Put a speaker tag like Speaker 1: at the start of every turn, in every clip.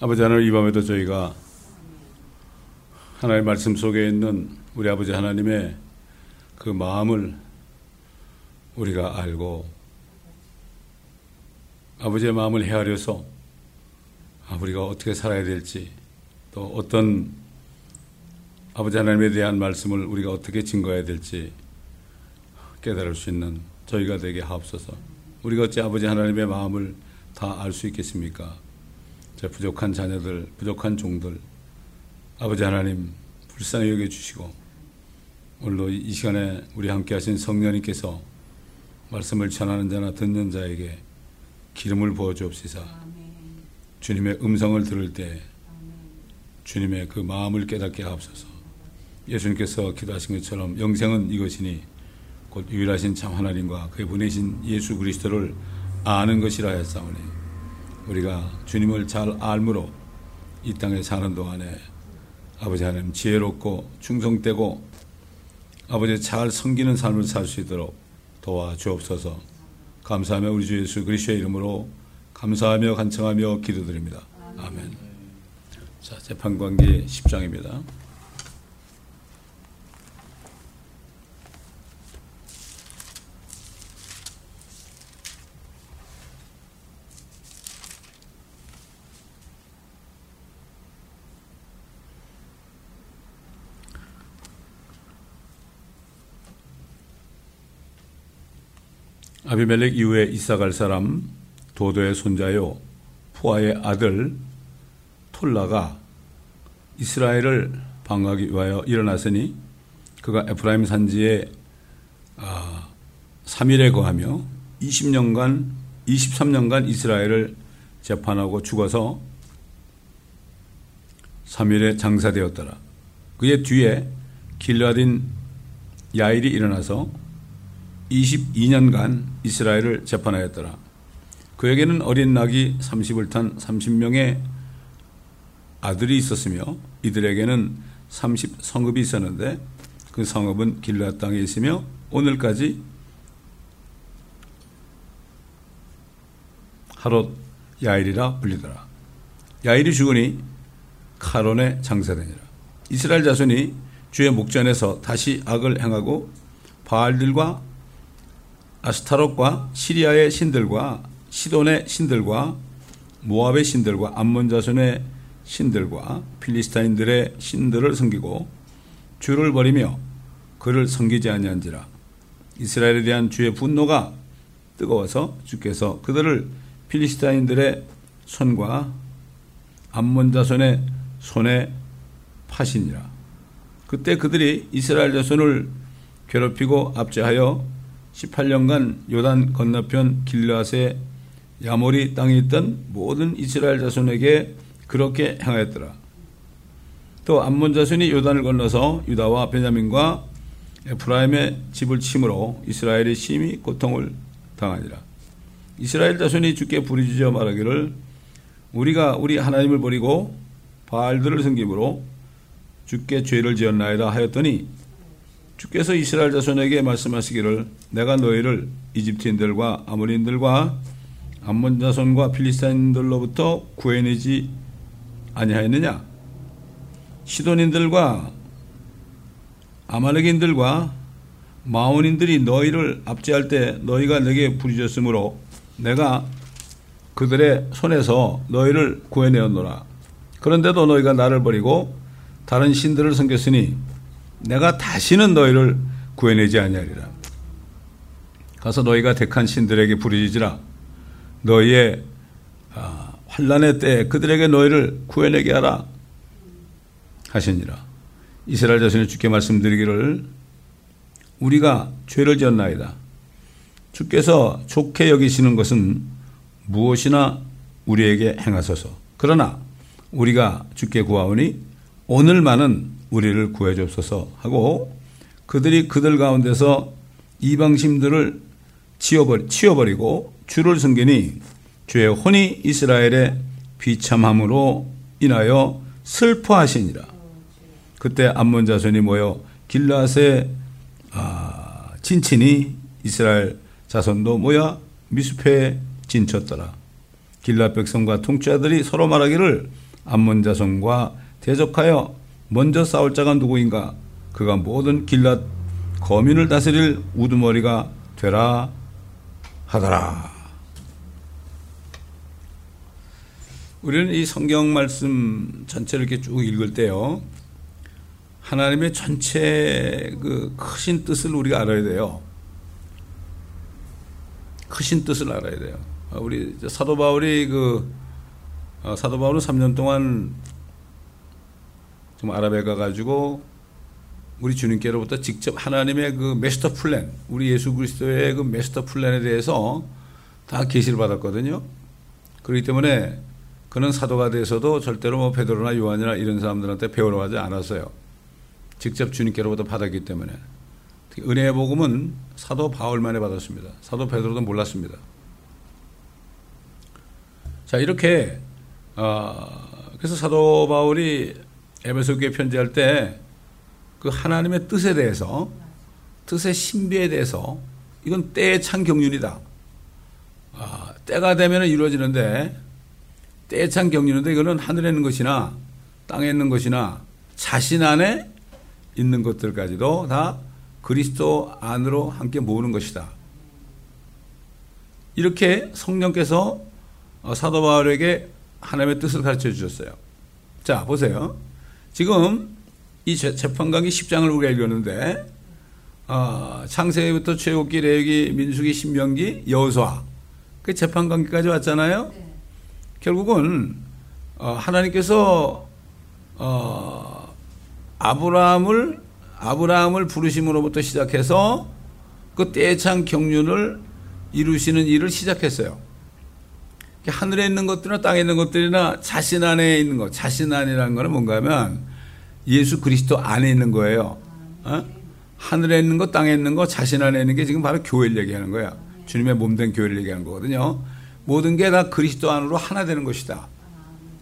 Speaker 1: 아버지 하나님 이 밤에도 저희가 하나님의 말씀 속에 있는 우리 아버지 하나님의 그 마음을 우리가 알고 아버지의 마음을 헤아려서 아, 우리가 어떻게 살아야 될지 또 어떤 아버지 하나님에 대한 말씀을 우리가 어떻게 증거해야 될지 깨달을 수 있는 저희가 되게 하옵소서. 우리가 어찌 아버지 하나님의 마음을 다 알 수 있겠습니까? 제 부족한 자녀들, 부족한 종들, 아버지 하나님 불쌍히 여겨 주시고 오늘도 이 시간에 우리 함께 하신 성령님께서 말씀을 전하는 자나 듣는 자에게 기름을 부어 주옵시사. 주님의 음성을 들을 때 주님의 그 마음을 깨닫게 하옵소서. 예수님께서 기도하신 것처럼 영생은 이것이니 곧 유일하신 참 하나님과 그의 보내신 예수 그리스도를 아는 것이라 했사오니 우리가 주님을 잘 알므로 이 땅에 사는 동안에 아버지 하나님 지혜롭고 충성되고 아버지 잘 섬기는 삶을 살 수 있도록 도와 주옵소서. 감사하며 우리 주 예수 그리스도의 이름으로 감사하며 간청하며 기도드립니다. 아멘. 자, 재판관기 10장입니다. 아비멜렉 이후에 잇사갈 사람 도도의 손자요 푸아의 아들 톨라가 이스라엘을 방어하기 위하여 일어났으니 그가 에프라임 산지에 사밀에 아, 거하며 20년간 23년간 이스라엘을 재판하고 죽어서 사밀에 장사되었더라. 그의 뒤에 길라딘 야일이 일어나서 22년간 이스라엘을 재판하였더라. 그에게는 어린 낙이 30을 탄 30명의 아들이 있었으며 이들에게는 30 성읍이 있었는데 그 성읍은 길라 땅에 있으며 오늘까지 하롯 야일이라 불리더라. 야일이 죽으니 카론에 장사되니라. 이스라엘 자손이 주의 목전에서 다시 악을 행하고 바알들과 아스타롯과 시리아의 신들과 시돈의 신들과 모압의 신들과 암몬 자손의 신들과 필리스타인들의 신들을 섬기고 주를 버리며 그를 섬기지 아니한지라. 이스라엘에 대한 주의 분노가 뜨거워서 주께서 그들을 필리스타인들의 손과 암몬 자손의 손에 파시니라. 그때 그들이 이스라엘 자손을 괴롭히고 압제하여 18년간 요단 건너편 길라세 야모리 땅에 있던 모든 이스라엘 자손에게 그렇게 행하였더라. 또 암몬 자손이 요단을 건너서 유다와 베냐민과 에프라임의 집을 침으로 이스라엘이 심히 고통을 당하니라. 이스라엘 자손이 주께 부르짖어 말하기를 우리가 우리 하나님을 버리고 바알들을 섬김으로 주께 죄를 지었나이다 하였더니 주께서 이스라엘 자손에게 말씀하시기를 내가 너희를 이집트인들과 아모리인들과 암몬 자손과 필리스타인들로부터 구해내지 아니하였느냐? 시돈인들과 아말렉인들과 마온인들이 너희를 압제할 때 너희가 내게 부르짖었으므로 내가 그들의 손에서 너희를 구해내었노라. 그런데도 너희가 나를 버리고 다른 신들을 섬겼으니 내가 다시는 너희를 구해내지 아니하리라. 가서 너희가 택한 신들에게 부르짖으라. 너희의 아, 환란의 때에 그들에게 너희를 구해내게 하라 하시니라. 이스라엘 자손이 주께 말씀드리기를 우리가 죄를 지었나이다. 주께서 좋게 여기시는 것은 무엇이나 우리에게 행하소서. 그러나 우리가 주께 구하오니 오늘만은 우리를 구해 줍소서 하고 그들이 그들 가운데서 이방심들을 치워버리, 치워버리고 주를 섬기니 주의 혼이 이스라엘의 비참함으로 인하여 슬퍼하시니라. 그때 암몬 자손이 모여 길라세 아, 진친이 이스라엘 자손도 모여 미수페에 진쳤더라. 길라 백성과 통치자들이 서로 말하기를 암몬 자손과 대적하여 먼저 싸울 자가 누구인가? 그가 모든 길랏 거민을 다스릴 우두머리가 되라 하더라. 우리는 이 성경 말씀 전체를 이렇게 쭉 읽을 때요. 하나님의 전체 그 크신 뜻을 우리가 알아야 돼요. 크신 뜻을 알아야 돼요. 우리 사도 바울이 그 어, 사도 바울은 3년 동안 좀 아랍에 가가지고 우리 주님께로부터 직접 하나님의 그 마스터 플랜, 우리 예수 그리스도의 그 마스터 플랜에 대해서 다 계시를 받았거든요. 그렇기 때문에 그는 사도가 돼서도 절대로 뭐 베드로나 요한이나 이런 사람들한테 배우러 가지 않았어요. 직접 주님께로부터 받았기 때문에. 은혜의 복음은 사도 바울만이 받았습니다. 사도 베드로도 몰랐습니다. 자 이렇게 어, 그래서 사도 바울이 에베소 교회 편지할 때 그 하나님의 뜻에 대해서 뜻의 신비에 대해서 이건 때의 찬 경륜이다. 아, 때가 되면 이루어지는데 때의 찬 경륜인데 이거는 하늘에 있는 것이나 땅에 있는 것이나 자신 안에 있는 것들까지도 다 그리스도 안으로 함께 모으는 것이다. 이렇게 성령께서 어, 사도 바울에게 하나님의 뜻을 가르쳐 주셨어요. 자, 보세요. 지금 이 재판관기 10장을 우리가 읽었는데, 어, 창세기부터 최고기, 레기, 민수기, 신명기, 여호수아. 그 재판관기까지 왔잖아요. 네. 결국은 어, 하나님께서 어, 아브라함을 아브라함을 부르심으로부터 시작해서 그 때창 경륜을 이루시는 일을 시작했어요. 하늘에 있는 것들이나 땅에 있는 것들이나 자신 안에 있는 것, 자신 안이라는 거는 뭔가 하면 예수 그리스도 안에 있는 거예요. 어? 하늘에 있는 것, 땅에 있는 것, 자신 안에 있는 게 지금 바로 교회를 얘기하는 거야. 주님의 몸된 교회를 얘기하는 거거든요. 모든 게 다 그리스도 안으로 하나 되는 것이다.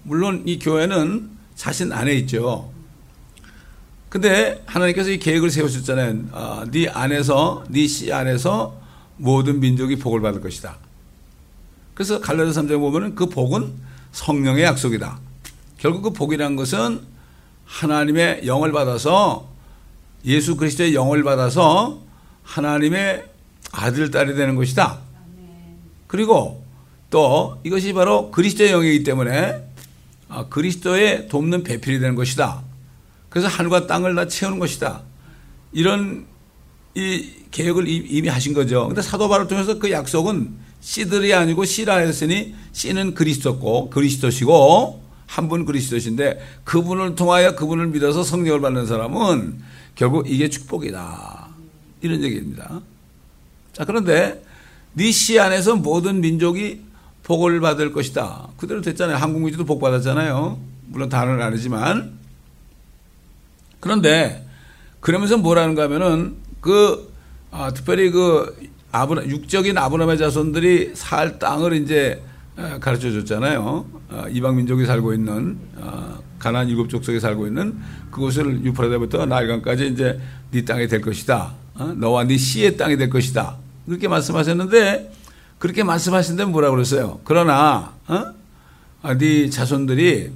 Speaker 1: 물론 이 교회는 자신 안에 있죠. 근데 하나님께서 이 계획을 세우셨잖아요. 어, 네 안에서, 네 씨 안에서 모든 민족이 복을 받을 것이다. 그래서 갈라디아 3장에 보면은 그 복은 성령의 약속이다. 결국 그 복이라는 것은 하나님의 영을 받아서 예수 그리스도의 영을 받아서 하나님의 아들 딸이 되는 것이다. 그리고 또 이것이 바로 그리스도의 영이기 때문에 아, 그리스도의 돕는 배필이 되는 것이다. 그래서 하늘과 땅을 다 채우는 것이다. 이런 이 계획을 이미 하신 거죠. 근데 사도 바를 통해서 그 약속은 씨들이 아니고 씨라 했으니 씨는 그리스도고 그리스도시고 한 분 그리스도신데 그분을 통하여 그분을 믿어서 성령을 받는 사람은 결국 이게 축복이다. 이런 얘기입니다. 자, 그런데 네씨 안에서 모든 민족이 복을 받을 것이다. 그대로 됐잖아요. 한국민주도 복 받았잖아요. 물론 다는 아니지만. 그런데 그러면서 뭐라는가 하면은 그 아, 특별히 그 아브라, 육적인 아브라함의 자손들이 살 땅을 이제 가르쳐 줬잖아요. 어, 이방 민족이 살고 있는 어, 가나안 일곱 족속에 살고 있는 그곳을 유프라데부터 나일강까지 이제 네 땅이 될 것이다. 어, 너와 네 씨의 땅이 될 것이다. 그렇게 말씀하셨는데 그렇게 말씀하신데 뭐라 그랬어요? 그러나 어? 아, 네 자손들이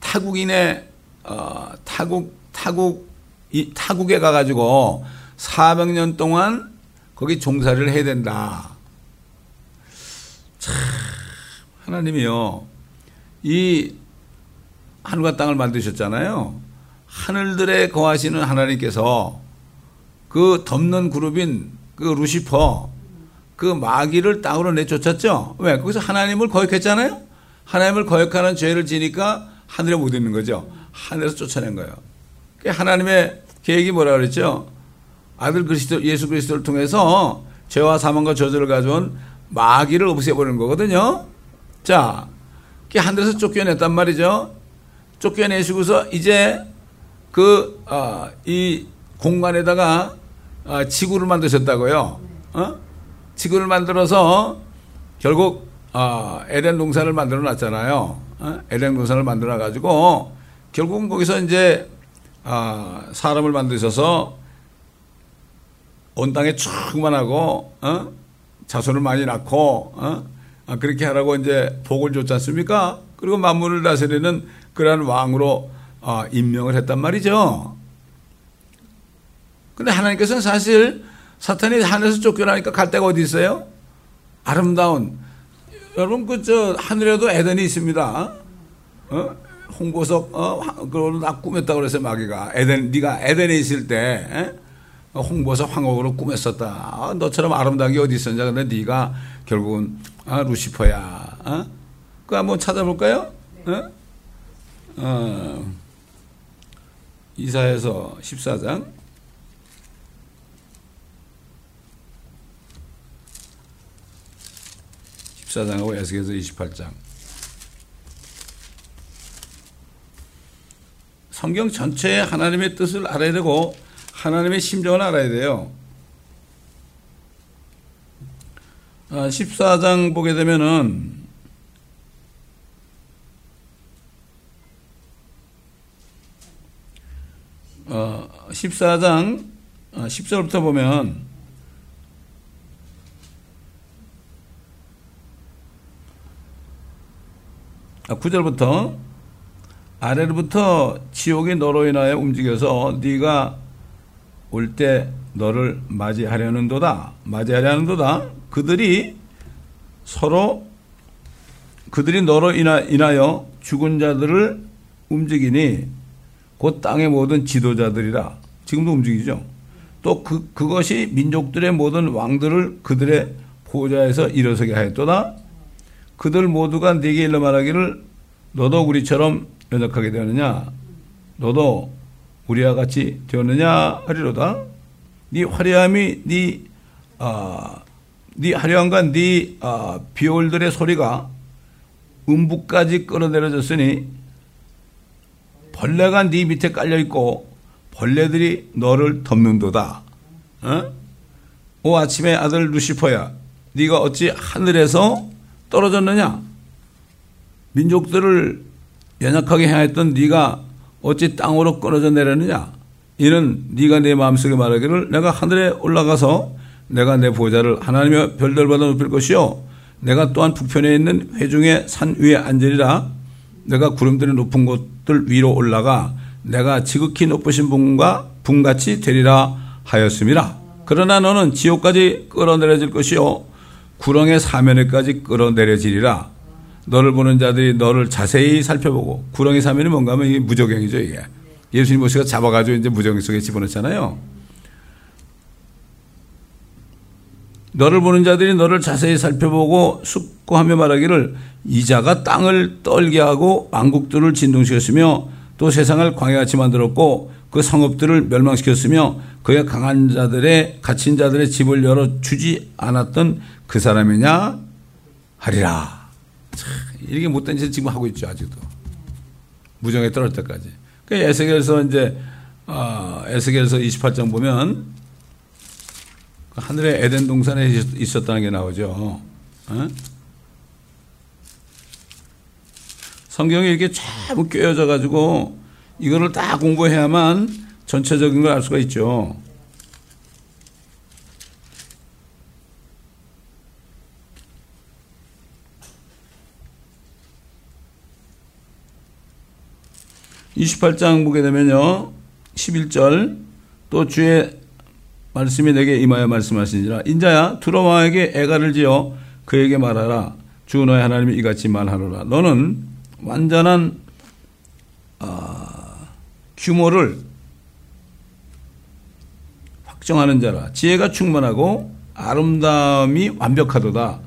Speaker 1: 타국인의 어, 타국 타국 이 타국에 가가지고 400년 동안 거기 종사를 해야 된다. 참, 하나님이요. 이 하늘과 땅을 만드셨잖아요. 하늘들에 거하시는 하나님께서 그 덮는 그룹인 그 루시퍼, 그 마귀를 땅으로 내쫓았죠. 왜? 거기서 하나님을 거역했잖아요. 하나님을 거역하는 죄를 지니까 하늘에 못 있는 거죠. 하늘에서 쫓아낸 거예요. 하나님의 계획이 뭐라 그랬죠? 아들 그리스도 예수 그리스도를 통해서 죄와 사망과 저주를 가져온 마귀를 없애버리는 거거든요. 자, 하늘에서 쫓겨냈단 말이죠. 쫓겨내시고서 이제 그, 어, 이 공간에다가 어, 지구를 만드셨다고요. 어? 지구를 만들어서 결국 어, 에덴 동산을 만들어 놨잖아요. 어? 에덴 동산을 만들어 가지고 결국은 거기서 이제 어, 사람을 만드셔서 온 땅에 충만하고 어? 자손을 많이 낳고 어? 아, 그렇게 하라고 이제 복을 줬지 않습니까? 그리고 만물을 다스리는 그러한 왕으로 어, 임명을 했단 말이죠. 근데 하나님께서는 사실 사탄이 하늘에서 쫓겨나니까 갈 데가 어디 있어요? 아름다운 여러분 그 저 하늘에도 에덴이 있습니다. 어? 홍보석 어 그걸 다 꾸몄다 그래서 마귀가 에덴 네가 에덴에 있을 때 에? 홍보석 황옥으로 꾸몄었다. 아, 너처럼 아름다운 게 어디 있었냐? 근데 네가 결국은 아, 루시퍼야. 어? 그 한번 찾아볼까요? 어? 어, 이사에서 14장 14장하고 에스겔서 28장 성경 전체에 하나님의 뜻을 알아야 되고 하나님의 심정을 알아야 돼요. 14장 아, 보게 되면은 어, 14장 10절부터 아, 보면 아, 9절부터 아래로부터 지옥이 너로 인하여 움직여서 네가 올 때 너를 맞이하려는도다 맞이하려는도다 그들이 서로 그들이 너로 인하여 죽은 자들을 움직이니 곧 땅의 모든 지도자들이라 지금도 움직이죠. 또 그, 그것이 민족들의 모든 왕들을 그들의 보좌에서 일어서게 하였도다. 그들 모두가 네게 일러 말하기를 너도 우리처럼 연약하게 되었느냐? 너도 우리와 같이 되었느냐 하리로다. 네 화려함이 네 아, 네 화려함과 네 아, 비올들의 소리가 음부까지 끌어내려졌으니 벌레가 네 밑에 깔려 있고 벌레들이 너를 덮는도다. 어? 오 아침의 아들 루시퍼야, 네가 어찌 하늘에서 떨어졌느냐? 민족들을 연약하게 행했던 네가 어찌 땅으로 끊어져 내렸느냐? 이는 네가 내 마음속에 말하기를 내가 하늘에 올라가서 내가 내 보좌를 하나님의 별들보다 높일 것이요 내가 또한 북편에 있는 회중의 산 위에 앉으리라 내가 구름들의 높은 곳들 위로 올라가 내가 지극히 높으신 분과 분같이 되리라 하였습니다. 그러나 너는 지옥까지 끌어내려질 것이요 구렁의 사면에까지 끌어내려지리라. 너를 보는 자들이 너를 자세히 살펴보고 구렁이 사면이 뭔가 하면 이게 무적행이죠 이게. 예수님 모시가 잡아가지고 이제 무적행 속에 집어넣잖아요. 너를 보는 자들이 너를 자세히 살펴보고 숙고하며 말하기를 이자가 땅을 떨게 하고 왕국들을 진동시켰으며 또 세상을 광야같이 만들었고 그 성읍들을 멸망시켰으며 그의 강한 자들의 갇힌 자들의 집을 열어 주지 않았던 그 사람이냐 하리라. 참, 이렇게 못된 짓 지금 하고 있죠 아직도 무정에 떨어질 때까지. 그 에스겔서 이제 어, 에스겔서 28장 보면 그 하늘의 에덴 동산에 있었다는 게 나오죠. 어? 성경이 이렇게 쫙 꿰어져 가지고 이거를 다 공부해야만 전체적인 걸 알 수가 있죠. (28장) 보게 되면요. (11절) 또 주의 말씀이 내게 임하여 말씀하시니라. 인자야 두로왕에게 애가를 지어 그에게 말하라. 주 너의 하나님이 이같이 말하노라. 너는 완전한 어, 규모를 확정하는 자라. 지혜가 충만하고 아름다움이 완벽하도다.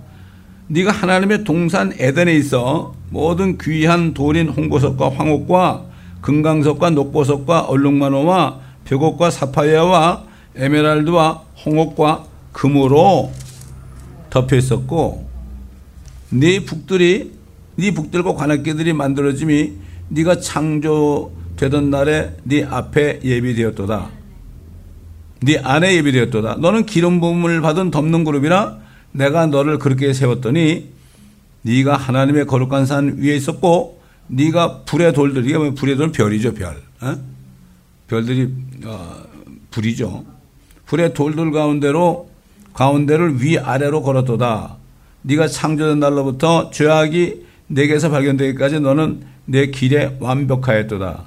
Speaker 1: 네가 하나님의 동산 에덴에 있어 모든 귀한 돌인 홍보석과 황옥과 금강석과 녹보석과 얼룩만호와 벽옥과 사파이아와 에메랄드와 홍옥과 금으로 덮여 있었고 네 북들이 네 북들과 관악기들이 만들어짐이 네가 창조되던 날에 네 앞에 예비되었도다. 네 안에 예비되었도다. 너는 기름 부음을 받은 덮는 그룹이라 내가 너를 그렇게 세웠더니 네가 하나님의 거룩한 산 위에 있었고 네가 불의 돌들 이게 뭐 불의 돌은 별이죠 별. 어? 별들이 어, 불이죠. 불의 돌들 가운데로 가운데를 위 아래로 걸었도다. 네가 창조된 날로부터 죄악이 내게서 발견되기까지 너는 내 길에 완벽하였도다.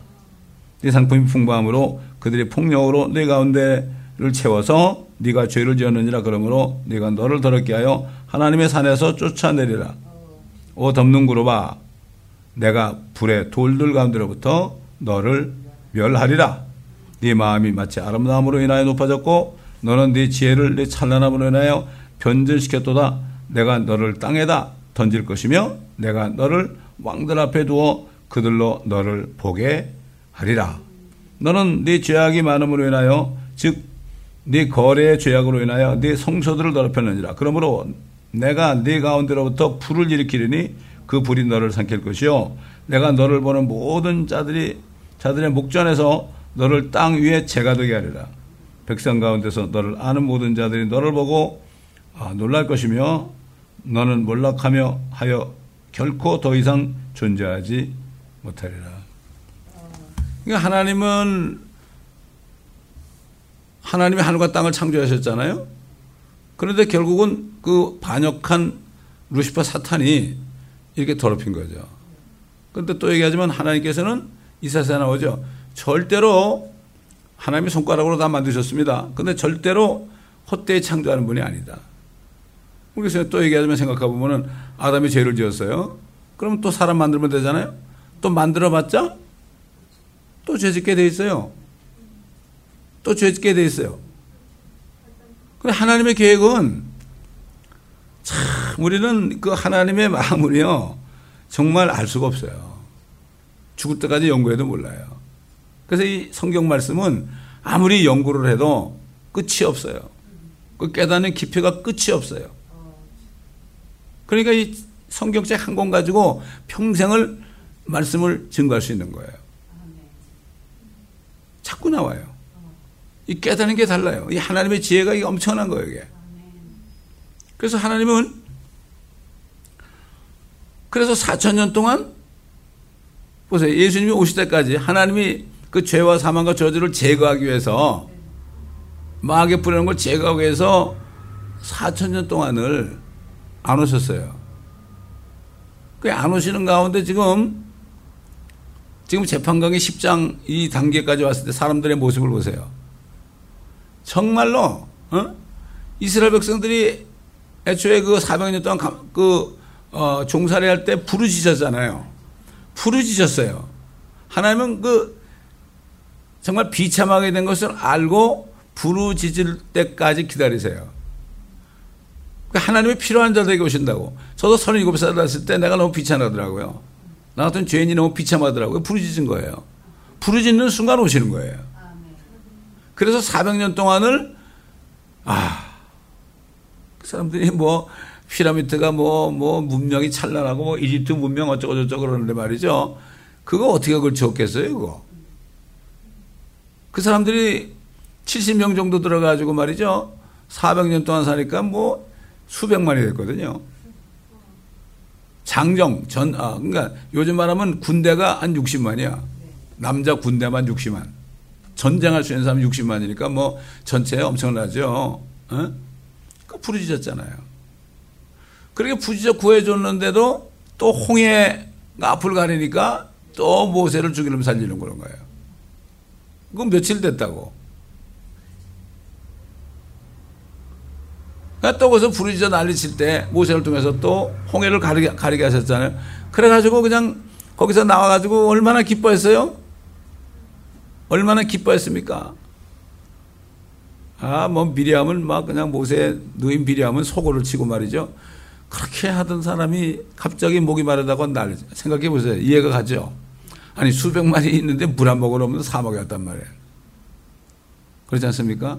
Speaker 1: 네 상품이 풍부함으로 그들이 폭력으로 내 가운데를 채워서 네가 죄를 지었느니라 그러므로 네가 너를 더럽게 하여 하나님의 산에서 쫓아내리라. 오 덮는 구로봐 내가 불의 돌들 가운데로부터 너를 멸하리라. 네 마음이 마치 아름다움으로 인하여 높아졌고 너는 네 지혜를 네 찬란함으로 인하여 변절시켰도다. 내가 너를 땅에다 던질 것이며 내가 너를 왕들 앞에 두어 그들로 너를 보게 하리라. 너는 네 죄악이 많음으로 인하여 즉 네 거래의 죄악으로 인하여 네 성소들을 더럽혔느니라. 그러므로 내가 네 가운데로부터 불을 일으키리니 그 불이 너를 삼킬 것이요 내가 너를 보는 모든 자들이 자들의 목전에서 너를 땅 위에 재가 되게 하리라. 백성 가운데서 너를 아는 모든 자들이 너를 보고 아, 놀랄 것이며 너는 몰락하며 하여 결코 더 이상 존재하지 못하리라. 그러니까 하나님은 하나님이 하늘과 땅을 창조하셨잖아요. 그런데 결국은 그 반역한 루시퍼 사탄이 이렇게 더럽힌 거죠. 그런데 또 얘기하지만 하나님께서는 이사사에 나오죠. 절대로 하나님의 손가락으로 다 만드셨습니다. 근데 절대로 헛되이 창조하는 분이 아니다. 그래서 또 얘기하자면 생각해 보면은 아담이 죄를 지었어요. 그럼 또 사람 만들면 되잖아요. 또 만들어 봤자 또 죄짓게 돼 있어요. 또 죄짓게 돼 있어요. 하나님의 계획은 참 우리는 그 하나님의 마음을요 정말 알 수가 없어요. 죽을 때까지 연구해도 몰라요. 그래서 이 성경 말씀은 아무리 연구를 해도 끝이 없어요. 그 깨닫는 깊이가 끝이 없어요. 그러니까 이 성경책 한 권 가지고 평생을 말씀을 증거할 수 있는 거예요. 자꾸 나와요. 이 깨닫는 게 달라요. 이 하나님의 지혜가 엄청난 거예요, 이게. 그래서 하나님은 그래서 4천 년 동안 보세요. 예수님이 오실 때까지 하나님이 그 죄와 사망과 저주를 제거하기 위해서 마귀에 뿌리는 걸 제거하기 위해서 4천 년 동안을 안 오셨어요. 그 안 오시는 가운데 지금 지금 재판관이 10장 이 단계까지 왔을 때 사람들의 모습을 보세요. 정말로 어? 이스라엘 백성들이 애초에 그 400년 동안 그 어, 종살이 할 때 부르짖었잖아요. 부르짖었어요. 하나님은 그 정말 비참하게 된 것을 알고 부르짖을 때까지 기다리세요. 그 하나님이 필요한 자들에게 오신다고. 저도 37살 됐을 때 내가 너무 비참하더라고요. 나 같은 죄인이 너무 비참하더라고요. 부르짖은 거예요. 부르짖는 순간 오시는 거예요. 그래서 400년 동안을 아, 그 사람들이 뭐 피라미드가 뭐, 뭐, 문명이 찬란하고 뭐 이집트 문명 어쩌고저쩌고 그러는데 말이죠. 그거 어떻게 그걸 지었겠어요, 그거? 그 사람들이 70명 정도 들어가지고 말이죠. 400년 동안 사니까 뭐 수백만이 됐거든요. 장정, 전, 아, 그러니까 요즘 말하면 군대가 한 60만이야. 남자 군대만 60만. 전쟁할 수 있는 사람 60만이니까 뭐 전체 엄청나죠. 어? 그 부르짖었잖아요. 그렇게 부지적 구해줬는데도 또 홍해가 앞을 가리니까 또 모세를 죽이려면 살리는 그런 거예요. 그건 며칠 됐다고. 그러니까 또 거기서 부르짖어 난리칠 때 모세를 통해서 또 홍해를 가리게, 가리게 하셨잖아요. 그래가지고 그냥 거기서 나와가지고 얼마나 기뻐했어요? 얼마나 기뻐했습니까? 아, 뭐 미리암은 막 그냥 모세 누인 비리암은 소고를 치고 말이죠. 그렇게 하던 사람이 갑자기 목이 마르다고 날 생각해 보세요. 이해가 가죠? 아니 수백 마리 있는데 물 한 모금 없는 사막에 왔단 말이에요. 그렇지 않습니까?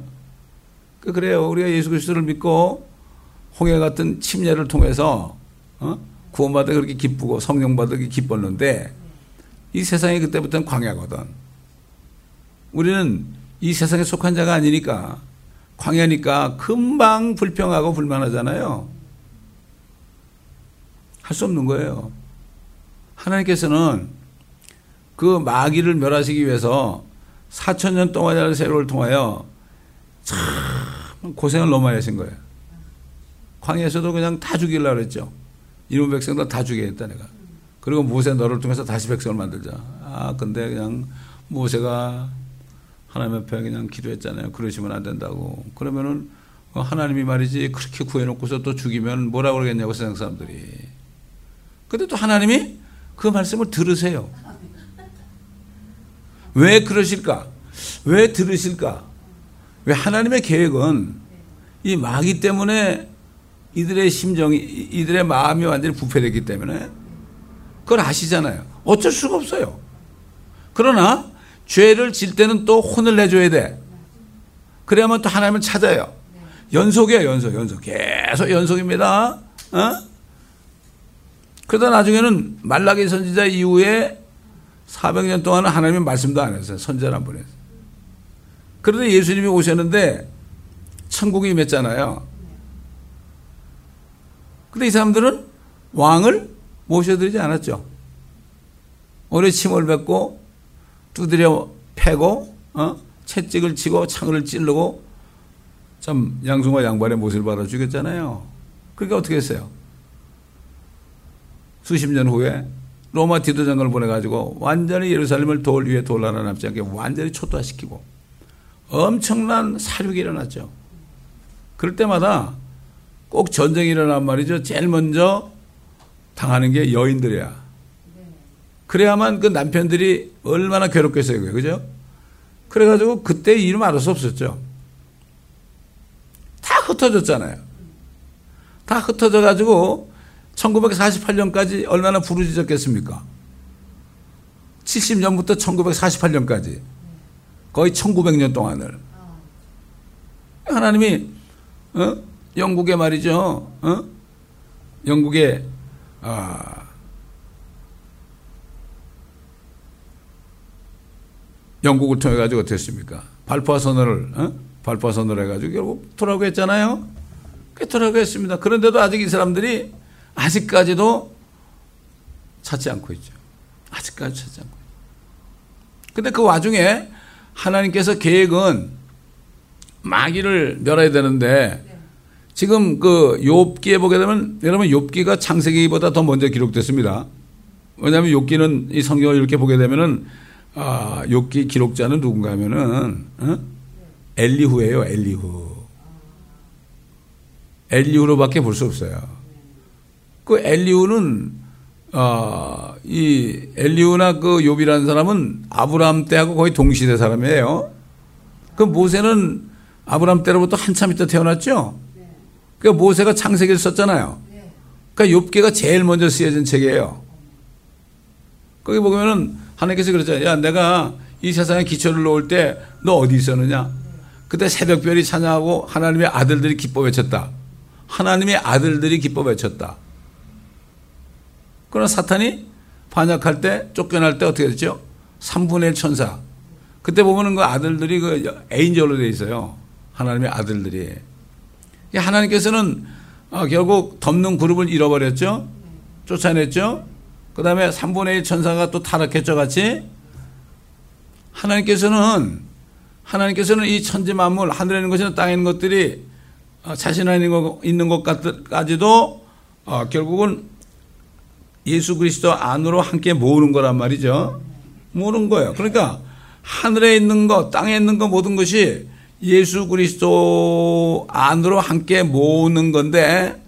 Speaker 1: 그 그래요. 우리가 예수 그리스도를 믿고 홍해 같은 침례를 통해서 어? 구원받아 그렇게 기쁘고 성령 받아 그렇게 기뻤는데 이 세상이 그때부터는 광야거든. 우리는 이 세상에 속한 자가 아니니까 광야니까 금방 불평하고 불만하잖아요. 할 수 없는 거예요. 하나님께서는 그 마귀를 멸하시기 위해서 4천 년 동안이라는 세월을 통하여 참 고생을 너무 많이 하신 거예요. 광야에서도 그냥 다 죽이려고 그랬죠. 이놈 백성들 다 죽여야겠다 내가. 그리고 모세 너를 통해서 다시 백성을 만들자. 아, 근데 그냥 모세가 하나님 앞에 그냥 기도했잖아요. 그러시면 안 된다고. 그러면은 하나님이 말이지 그렇게 구해놓고서 또 죽이면 뭐라 그러겠냐고 세상 사람들이. 근데 또 하나님이 그 말씀을 들으세요. 왜 그러실까? 왜 들으실까? 왜 하나님의 계획은 이 마귀 때문에 이들의 심정이, 이들의 마음이 완전히 부패됐기 때문에 그걸 아시잖아요. 어쩔 수가 없어요. 그러나 죄를 질 때는 또 혼을 내줘야 돼. 그래야만 또 하나님을 찾아요. 연속이에요, 연속, 연속. 계속 연속입니다. 어? 그러다 나중에는 말라기 선지자 이후에 400년 동안은 하나님의 말씀도 안 했어요. 선제를 안 보냈어요. 그런데 예수님이 오셨는데 천국이 임했잖아요. 근데 이 사람들은 왕을 모셔드리지 않았죠. 오래 침을 뱉고 두드려 패고 어? 채찍을 치고 창을 찌르고 참 양숭과 양반의 못을 받아 죽였잖아요. 그러니까 어떻게 했어요? 수십 년 후에 로마 디도장관을 보내가지고 완전히 예루살렘을 돌 위에 돌 하나 남지 않게 완전히 초토화시키고 엄청난 사륙이 일어났죠. 그럴 때마다 꼭 전쟁이 일어난 말이죠. 제일 먼저 당하는 게 여인들이야. 그래야만 그 남편들이 얼마나 괴롭겠어요. 그죠? 그래가지고 그때 이름 알을 수 없었죠. 다 흩어졌잖아요. 다 흩어져가지고 1948년까지 얼마나 부르짖었겠습니까? 70년부터 1948년까지 거의 1900년 동안을 하나님이 어? 영국에 말이죠. 어? 영국에 아, 영국을 통해 가지고 어떻게 했습니까? 발포화 선언을 어? 발포화 선언을 해가지고 결국 토라고 했잖아요. 그 토라고 했습니다. 그런데도 아직 이 사람들이 아직까지도 찾지 않고 있죠. 아직까지 찾지 않고. 근데 그 와중에 하나님께서 계획은 마귀를 멸해야 되는데 지금 그 욥기에 보게 되면 여러분 욥기가 창세기보다 더 먼저 기록됐습니다. 왜냐하면 욥기는 이 성경을 이렇게 보게 되면은 아, 욥기 기록자는 누군가 하면은 어? 엘리후예요, 엘리후. 엘리후로밖에 볼 수 없어요. 그 엘리후는 어, 이 엘리후나 그 욥이라는 사람은 아브라함 때하고 거의 동시대 사람이에요. 그 모세는 아브라함 때로부터 한참 있다 태어났죠. 그 모세가 창세기를 썼잖아요. 그러니까 욥기가 제일 먼저 쓰여진 책이에요. 거기 보면은 하나님께서 그랬잖아요. 야, 내가 이 세상에 기초를 놓을 때 너 어디 있었느냐? 그때 새벽별이 찬양하고 하나님의 아들들이 기뻐 외쳤다. 하나님의 아들들이 기뻐 외쳤다. 그러나 사탄이 반역할 때 쫓겨날 때 어떻게 됐죠? 3분의 1 천사. 그때 보면은 그 아들들이 그 에인절로 돼 있어요. 하나님의 아들들이. 하나님께서는 어, 결국 덮는 그룹을 잃어버렸죠. 쫓아냈죠. 그 다음에 3분의 1 천사가 또 타락했죠, 같이. 하나님께서는, 하나님께서는 이 천지 만물, 하늘에 있는 것이나 땅에 있는 것들이 어, 자신 안에 있는 것까지도 어, 결국은 예수 그리스도 안으로 함께 모으는 거란 말이죠. 모으는 거예요. 그러니까 하늘에 있는 것, 땅에 있는 것 모든 것이 예수 그리스도 안으로 함께 모으는 건데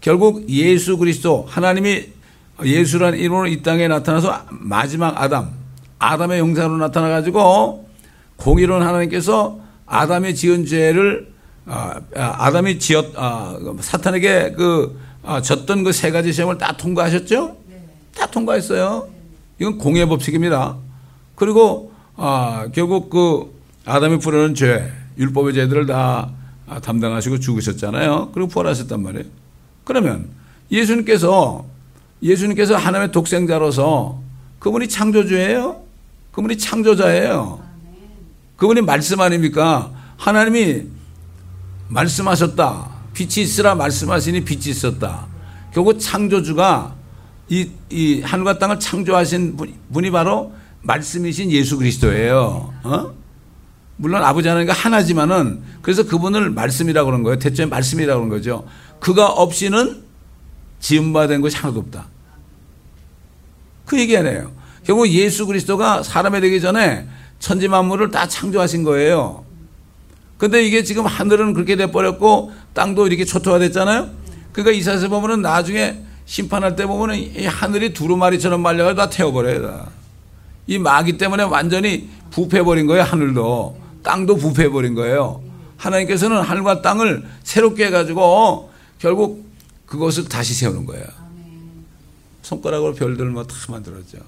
Speaker 1: 결국 예수 그리스도 하나님이 예수라는 이름으로 이 땅에 나타나서 마지막 아담, 아담의 영상으로 나타나 가지고 공의로운 하나님께서 아담의 지은 죄를 아, 아담이 지었 아, 사탄에게 그 아, 졌던 그 세 가지 시험을 다 통과하셨죠? 다 통과했어요. 이건 공의 법칙입니다. 그리고 아, 결국 그 아담이 부르는 죄, 율법의 죄들을 다 담당하시고 죽으셨잖아요. 그리고 부활하셨단 말이에요. 그러면 예수님께서 예수님께서 하나님의 독생자로서 그분이 창조주예요. 그분이 창조자예요. 그분이 말씀 아닙니까? 하나님이 말씀하셨다. 빛이 있으라 말씀하시니 빛이 있었다. 결국 창조주가 이, 이 하늘과 땅을 창조하신 분이 바로 말씀이신 예수 그리스도예요. 어? 물론 아버지 하나님과 하나지만은 그래서 그분을 말씀이라고 그런 거예요. 대체 말씀이라고 그런 거죠. 그가 없이는 지음받은 것이 하나도 없다. 그 얘기 아니에요. 결국 예수 그리스도가 사람이 되기 전에 천지 만물을 다 창조하신 거예요. 근데 이게 지금 하늘은 그렇게 돼버렸고 땅도 이렇게 초토화됐잖아요. 그러니까 이사에서 보면은 나중에 심판할 때 보면은 이 하늘이 두루마리처럼 말려가지고 다 태워버려요. 다. 이 마귀 때문에 완전히 부패해버린 거예요. 하늘도. 땅도 부패해버린 거예요. 하나님께서는 하늘과 땅을 새롭게 해가지고 결국 그것을 다시 세우는 거예요. 손가락으로 별들을 뭐다 만들었죠.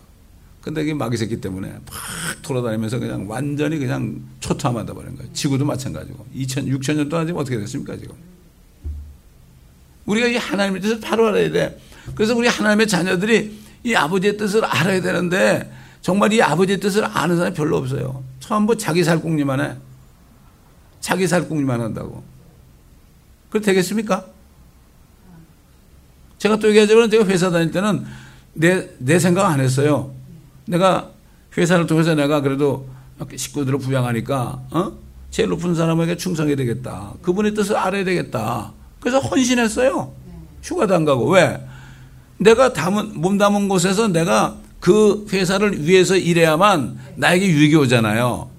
Speaker 1: 근데 이게 마귀 새끼 때문에 막 돌아다니면서 그냥 완전히 그냥 초토화만 돼버린 거예요. 지구도 마찬가지고. 2000, 6000년 동안 지금 어떻게 됐습니까, 지금? 우리가 이 하나님의 뜻을 바로 알아야 돼. 그래서 우리 하나님의 자녀들이 이 아버지의 뜻을 알아야 되는데 정말 이 아버지의 뜻을 아는 사람이 별로 없어요. 전부 자기 살궁리만 해. 자기 살궁리만 한다고. 그래 되겠습니까? 제가 또 얘기하자면 제가 회사 다닐 때는 내, 내 생각 안 했어요. 내가 회사를 통해서 내가 그래도 식구들을 부양하니까, 어? 제일 높은 사람에게 충성해야 되겠다. 그분의 뜻을 알아야 되겠다. 그래서 헌신했어요. 휴가도 안 가고. 왜? 내가 담은, 몸 담은 곳에서 내가 그 회사를 위해서 일해야만 나에게 유익이 오잖아요.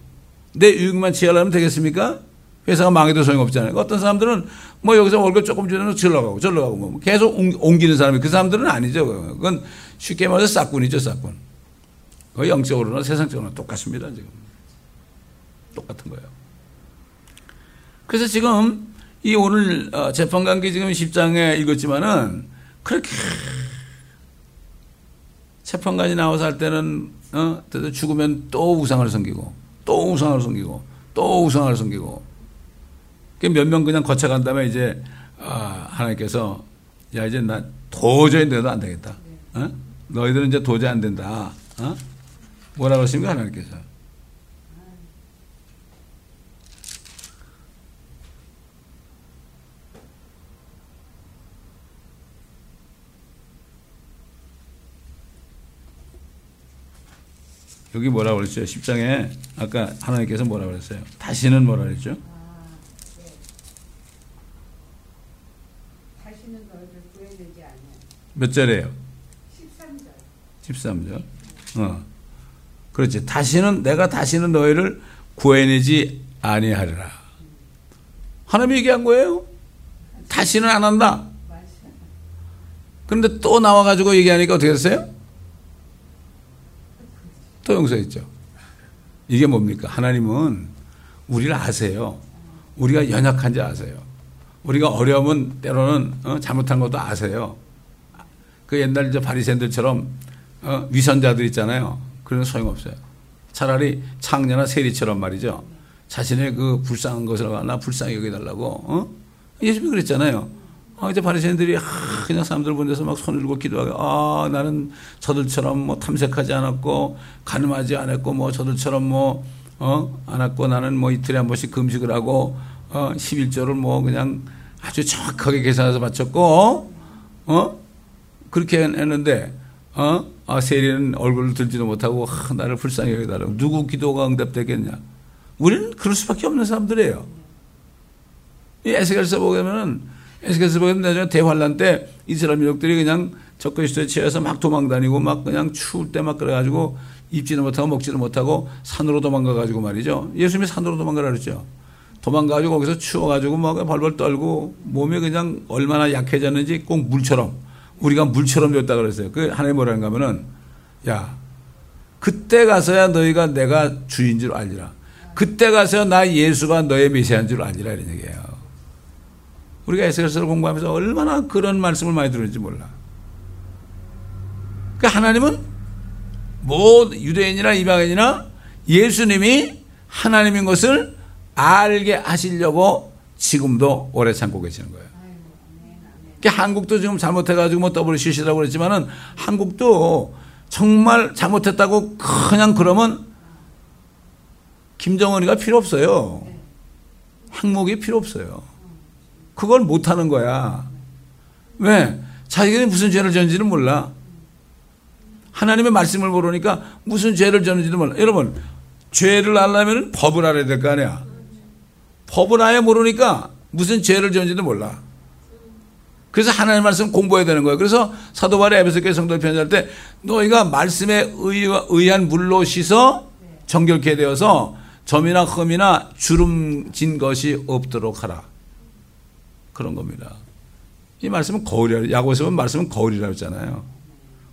Speaker 1: 내 유익만 취하려면 되겠습니까? 회사가 망해도 소용없잖아요. 어떤 사람들은 뭐 여기서 월급 조금 주면 절로 가고 절로 가고 뭐 계속 옮기는 사람이 그 사람들은 아니죠. 그건 쉽게 말해서 싹군이죠, 싹군. 그 영적으로나 세상적으로나 똑같습니다, 지금. 똑같은 거예요. 그래서 지금 이 오늘 어, 재판관계 지금 10장에 읽었지만은 그렇게 재판관이 나와서 할 때는 어, 죽으면 또 우상을 섬기고 또 우상을 섬기고 또 우상을 섬기고 몇 명 그냥 거쳐간 다음에 이제 아, 하나님께서 야 이제 나 도저히 내도 안 되겠다. 어? 너희들은 이제 도저히 안 된다. 어? 뭐라 그러십니까 하나님께서? 여기 뭐라 그랬죠? 10장에 아까 하나님께서 뭐라 그랬어요? 다시는 뭐라 그랬죠? 몇 절이에요? 13절. 13절. 어. 그렇지. 다시는 내가 다시는 너희를 구해내지 아니하리라. 하나님이 얘기한 거예요. 다시는 안 한다. 그런데 또 나와 가지고 얘기하니까 어떻게 됐어요? 또 용서했죠. 이게 뭡니까? 하나님은 우리를 아세요. 우리가 연약한지 아세요. 우리가 어려우면 때로는 어, 잘못한 것도 아세요. 그 옛날 이제 바리새인들처럼 어, 위선자들 있잖아요. 그런 소용없어요. 차라리 창녀나 세리처럼 말이죠. 자신의 그 불쌍한 것을 나 불쌍히 여겨달라고 어? 예수님이 그랬잖아요. 아, 이제 바리새인들이 아, 그냥 사람들 본 데서 막 손을 들고 기도하고 아 나는 저들처럼 뭐 탐색하지 않았고 가늠하지 않았고 뭐 저들처럼 뭐 어? 않았고 나는 뭐 이틀에 한 번씩 금식을 하고 어 11조를 뭐 그냥 아주 정확하게 계산해서 바쳤고 어? 그렇게 했는데 어? 아, 세리는 얼굴을 들지도 못하고 아, 나를 불쌍히 여기달라고 누구 기도가 응답되겠냐? 우리는 그럴 수밖에 없는 사람들이에요. 이 에스겔서 보면은 에스겔서 보면 나중에 대환란 때 이스라엘 민족들이 그냥 적그리스도에 취해서 막 도망다니고 막 그냥 추울 때 막 그래가지고 입지도 못하고 먹지도 못하고 산으로 도망가가지고 말이죠. 예수님이 산으로 도망가라 그랬죠. 도망가가지고 거기서 추워가지고 막 벌벌 떨고 몸이 그냥 얼마나 약해졌는지 꼭 물처럼 우리가 물처럼 됐다 그랬어요. 그 하나님 뭐라는가 하면은 야 그때 가서야 너희가 내가 주인 줄 알리라. 그때 가서 나 예수가 너의 메시아인 줄 알리라 이런 얘기예요. 우리가 에스겔서를 공부하면서 얼마나 그런 말씀을 많이 들었는지 몰라. 그 하나님은 뭐 유대인이나 이방인이나 예수님이 하나님인 것을 알게 하시려고 지금도 오래 참고 계시는 거예요. 한국도 지금 잘못해가지고 뭐 WCC라고 그랬지만은 한국도 정말 잘못했다고 그냥 그러면 김정은이가 필요 없어요. 항목이 필요 없어요. 그걸 못하는 거야. 왜? 자기들이 무슨 죄를 졌는지는 몰라. 하나님의 말씀을 모르니까 무슨 죄를 졌는지도 몰라. 여러분, 죄를 알려면 법을 알아야 될 거 아니야. 법을 아예 모르니까 무슨 죄를 졌는지도 몰라. 그래서 하나님 말씀 공부해야 되는 거예요. 그래서 사도 바울이 에베소 교회 성도 편지할 때 너희가 말씀에 의한 물로 씻어 정결케 되어서 점이나 흠이나 주름 진 것이 없도록 하라. 그런 겁니다. 이 말씀은 거울이라 야고에서 말씀은 거울이라고 했잖아요.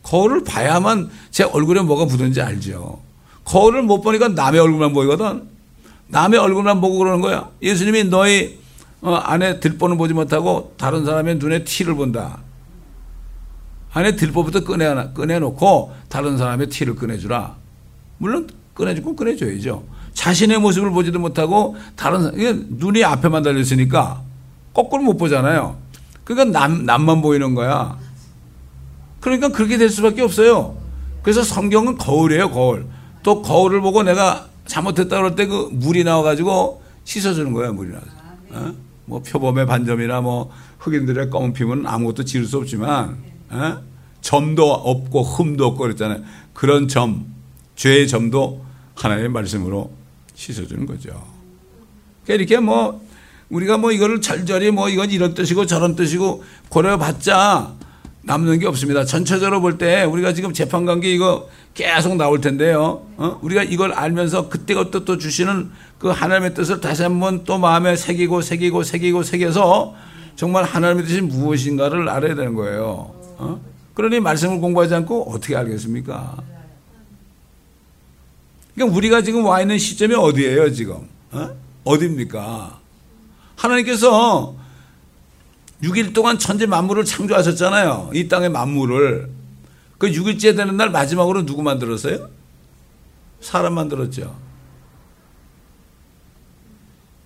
Speaker 1: 거울을 봐야만 제 얼굴에 뭐가 묻은지 알죠. 거울을 못 보니까 남의 얼굴만 보이거든. 남의 얼굴만 보고 그러는 거야. 예수님이 너희 어, 안에 들보는 보지 못하고 다른 사람의 눈에 티를 본다. 안에 들보부터 꺼내, 꺼내놓고 다른 사람의 티를 꺼내주라. 물론 꺼내주고 꺼내줘야죠. 자신의 모습을 보지도 못하고 다른 눈이 앞에만 달려있으니까 거꾸로 못 보잖아요. 그러니까 남, 남만 보이는 거야. 그러니까 그렇게 될 수밖에 없어요. 그래서 성경은 거울이에요, 거울. 또 거울을 보고 내가 잘못했다 그럴 때 그 물이 나와가지고 씻어주는 거야, 물이 나와서. 어? 뭐 표범의 반점이나 뭐 흑인들의 검은 피부는 아무것도 지을 수 없지만, 어? 점도 없고 흠도 없고 그랬잖아요. 그런 점, 죄의 점도 하나님의 말씀으로 씻어주는 거죠. 그러니까 이렇게 뭐 우리가 뭐 이거를 절절히 뭐 이건 이런 뜻이고 저런 뜻이고 고려봤자 남는 게 없습니다. 전체적으로 볼 때 우리가 지금 재판 관계 이거 계속 나올 텐데요. 어? 우리가 이걸 알면서 그때그때 또 주시는 그 하나님의 뜻을 다시 한번 또 마음에 새기고 새기고 새기고 새겨서 정말 하나님의 뜻이 무엇인가를 알아야 되는 거예요. 어? 그러니 말씀을 공부하지 않고 어떻게 알겠습니까? 그러니까 우리가 지금 와 있는 시점이 어디예요, 지금? 어? 어디입니까? 하나님께서 6일 동안 천지 만물을 창조하셨잖아요. 이 땅의 만물을. 그 6일째 되는 날 마지막으로 누구 만들었어요? 사람 만들었죠.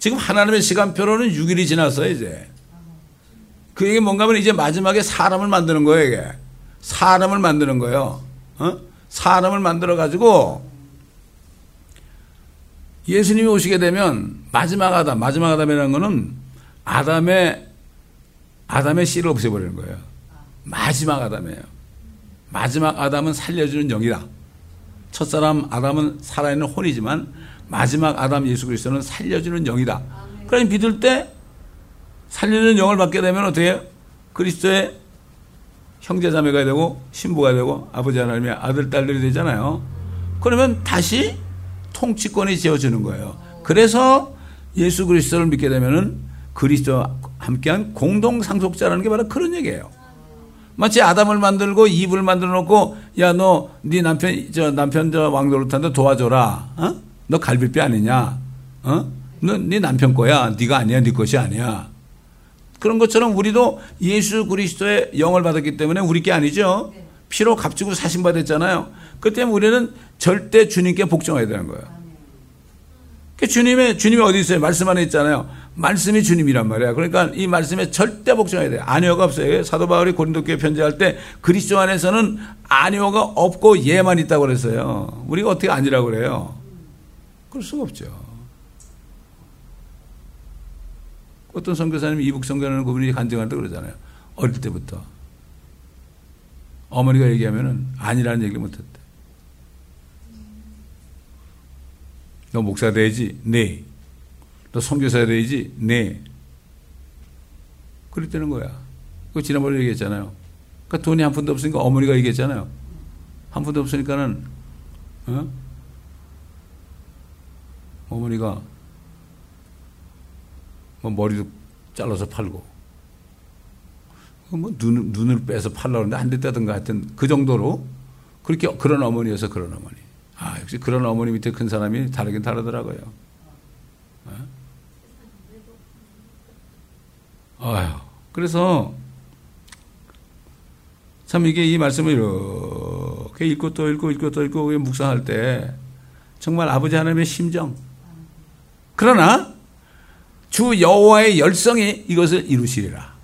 Speaker 1: 지금 하나님의 시간표로는 6일이 지났어요, 이제. 그 얘기 뭔가 하면 이제 마지막에 사람을 만드는 거예요, 이게. 사람을 만드는 거예요. 어? 사람을 만들어 가지고 예수님이 오시게 되면 마지막 아담, 마지막 아담이라는 거는 아담의 아담의 씨를 없애버리는 거예요. 마지막 아담이에요. 마지막 아담은 살려주는 영이다. 첫사람 아담은 살아있는 혼이지만 마지막 아담 예수 그리스도는 살려주는 영이다. 그러니 믿을 때 살려주는 영을 받게 되면 어떻게? 그리스도의 형제자매가 되고 신부가 되고 아버지 하나님의 아들 딸들이 되잖아요. 그러면 다시 통치권이 지어지는 거예요. 그래서 예수 그리스도를 믿게 되면은 그리스도와 함께한 공동 상속자라는 게 바로 그런 얘기예요. 마치 아담을 만들고 이브를 만들어 놓고 야 너 네 남편 저 남편 저 왕노릇한테 도와줘라. 어? 너 갈비뼈 아니냐? 어? 너네 남편 거야. 네가 아니야. 네 것이 아니야. 그런 것처럼 우리도 예수 그리스도의 영을 받았기 때문에 우리 게 아니죠. 피로 값지고 사신 받았잖아요. 그 때문에 우리는 절대 주님께 복종해야 되는 거예요. 그 주님의 주님이 어디 있어요? 말씀 안에 있잖아요. 말씀이 주님이란 말이야. 그러니까 이 말씀에 절대 복종해야 돼요. 아니오가 없어요. 사도 바울이 고린도 교회 편지할 때 그리스도 안에서는 아니오가 없고 예만 있다고 그랬어요. 우리가 어떻게 아니라고 그래요? 그럴 수가 없죠. 어떤 선교사님이 이북 선교하는 그분이 간증할 때 그러잖아요. 어릴 때부터. 어머니가 얘기하면은 아니라는 얘기를 못 했대. 너 목사 돼야지? 네. 너 선교사 돼야지? 네. 그랬다는 거야. 그 지난번에 얘기했잖아요. 그러니까 돈이 한 푼도 없으니까 어머니가 얘기했잖아요. 한 푼도 없으니까는 어? 어머니가 뭐 머리도 잘라서 팔고 뭐 눈, 눈을 빼서 팔라고 하는데 안 됐다든가 하여튼 그 정도로 그렇게 그런 어머니여서 그런 어머니. 아, 역시 그런 어머니 밑에 큰 사람이 다르긴 다르더라고요. 어? 아유, 그래서 참 이게 이 말씀을 이렇게 읽고 또 읽고 읽고 또 읽고 묵상할 때 정말 아버지 하나님의 심정. 그러나 주 여호와의 열성이 이것을 이루시리라.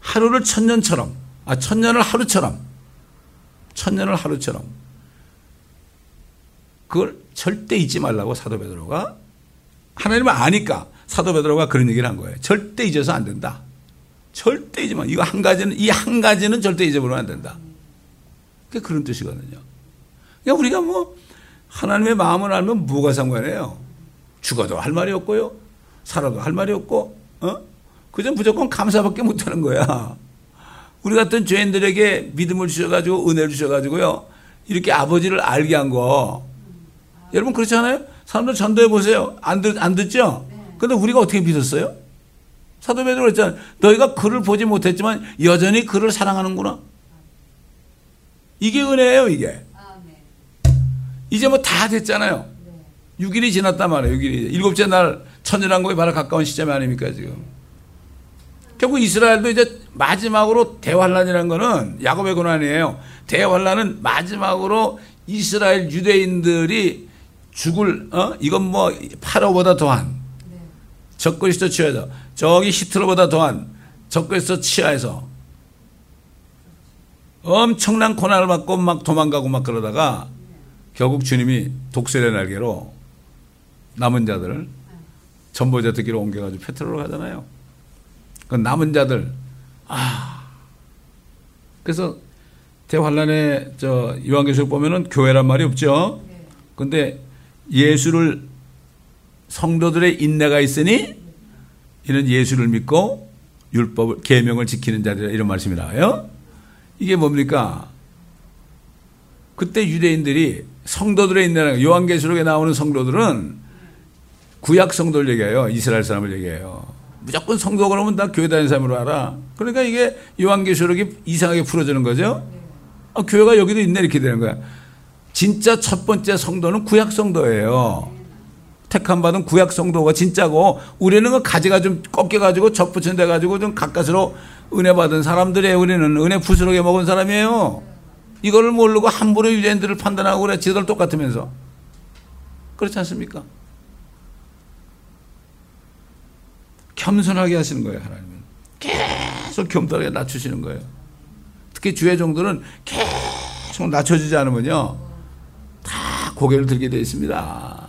Speaker 1: 하루를 천년처럼, 아, 천년을 하루처럼, 천년을 하루처럼. 그걸 절대 잊지 말라고 사도 베드로가 하나님을 아니까 사도 베드로가 그런 얘기를 한 거예요. 절대 잊어서 안 된다. 절대 마. 이거 한 가지는 이 한 가지는 절대 잊어버리면 안 된다. 그게 그런 뜻이거든요. 그러니까 우리가 뭐 하나님의 마음을 알면 뭐가 상관해요? 죽어도 할 말이 없고요. 살아도 할 말이 없고, 어? 그저 무조건 감사밖에 못하는 거야. 우리 같은 죄인들에게 믿음을 주셔가지고 은혜를 주셔가지고요. 이렇게 아버지를 알게 한 거. 여러분 그렇지 않아요? 사람들 전도해 보세요. 안, 듣, 안 듣죠? 근데 우리가 어떻게 믿었어요? 사도 베드로 그랬잖아. 너희가 그를 보지 못했지만 여전히 그를 사랑하는구나. 이게 은혜예요, 이게. 이제 뭐 다 됐잖아요. 6일이 지났단 말이에요, 6일이. 일곱째 날 천연왕국에 바로 가까운 시점 아닙니까, 지금. 결국 이스라엘도 이제 마지막으로 대환란이라는 거는 야곱의 고난이에요. 대환란은 마지막으로 이스라엘 유대인들이 죽을 어 이건 뭐 파라오보다 더한 적그리스도 치하에서 저기 히트러보다 더한 적그리스도 치하에서 엄청난 고난을 받고 막 도망가고 막 그러다가 결국 주님이 독수리의 날개로 남은 자들을 전보자들끼리 옮겨가지고 페트로로 가잖아요. 그 남은 자들 아 그래서 대환란의 저 요한계시록 보면은 교회란 말이 없죠. 근데 예수를 성도들의 인내가 있으니 이는 예수를 믿고 율법을 계명을 지키는 자들이라 이런 말씀이 나와요. 이게 뭡니까? 그때 유대인들이 성도들의 인내라는 요한계시록에 나오는 성도들은 구약 성도를 얘기해요. 이스라엘 사람을 얘기해요. 무조건 성도 그러면 다 교회 다니는 사람으로 알아. 그러니까 이게 요한계시록이 이상하게 풀어지는 거죠. 아, 교회가 여기도 있네 이렇게 되는 거야. 진짜 첫 번째 성도는 구약 성도예요. 택함 받은 구약 성도가 진짜고 우리는 그 가지가 좀 꺾여 가지고 접붙인 데 가지고 좀 가까스로 은혜 받은 사람들이에요. 우리는 은혜 부스러게 먹은 사람이에요. 이거를 모르고 함부로 유대인들을 판단하고 그래. 지들 똑같으면서. 그렇지 않습니까? 겸손하게 하시는 거예요, 하나님은. 계속 겸손하게 낮추시는 거예요. 특히 주의 정도는 계속 낮춰지지 않으면요. 다 고개를 들게 되어 있습니다.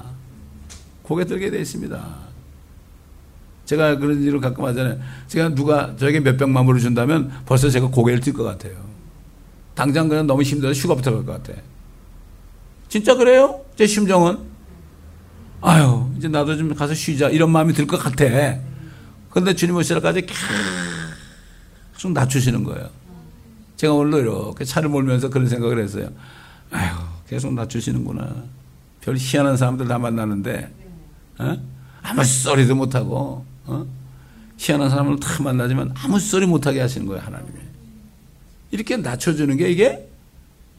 Speaker 1: 고개 들게 되어 있습니다. 제가 그런 일을 가끔 하잖아요. 제가 누가 저에게 몇 백만 불을 준다면 벌써 제가 고개를 들 것 같아요. 당장 그냥 너무 힘들어서 휴가부터 갈것 같아. 진짜 그래요? 제 심정은? 아유, 이제 나도 좀 가서 쉬자. 이런 마음이 들 것 같아. 그런데 주님 오시라까지 계속 낮추시는 거예요. 제가 오늘 이렇게 차를 몰면서 그런 생각을 했어요. 아유, 계속 낮추시는구나. 별 희한한 사람들 다 만나는데, 어? 아무 소리도 못하고, 어? 희한한 사람을 다 만나지만 아무 소리 못하게 하시는 거예요, 하나님이. 이렇게 낮춰주는 게 이게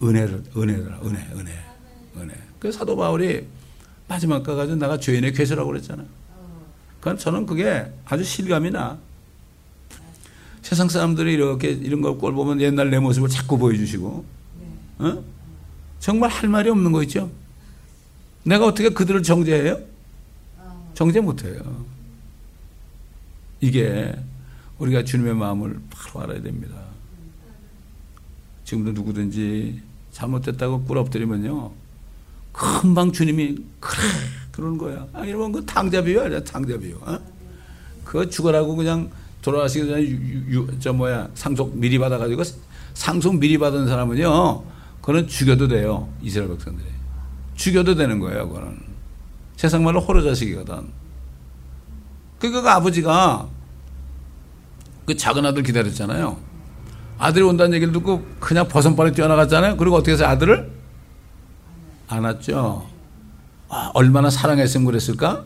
Speaker 1: 은혜를, 은혜더라, 은혜, 은혜, 은혜. 그 사도 바울이 마지막 가가지고 내가 죄인의 괴수라고 그랬잖아. 그러니까 저는 그게 아주 실감이 나. 세상 사람들이 이렇게 이런 걸 보면 옛날 내 모습을 자꾸 보여주시고, 어? 정말 할 말이 없는 거 있죠? 내가 어떻게 그들을 정죄해요? 정죄 못해요. 이게 우리가 주님의 마음을 바로 알아야 됩니다. 지금도 누구든지 잘못됐다고 꿇 엎드리면요. 금방 주님이 그래 그러는 거야. 아 이러면 그 탕자비유 아니야 탕자비유. 어? 그거 죽어라고 그냥 돌아가시기 전에 유, 유, 저 뭐야 상속 미리 받아가지고 상속 미리 받은 사람은요. 그거는 죽여도 돼요 이스라엘 백성들이 죽여도 되는 거예요. 그거는 세상 말로 호러 자식이거든. 그러니까 그 아버지가 그 작은 아들 기다렸잖아요. 아들이 온다는 얘기를 듣고 그냥 버선발에 뛰어나갔잖아요. 그리고 어떻게 해서 아들을 안았죠. 아, 얼마나 사랑했으면 그랬을까?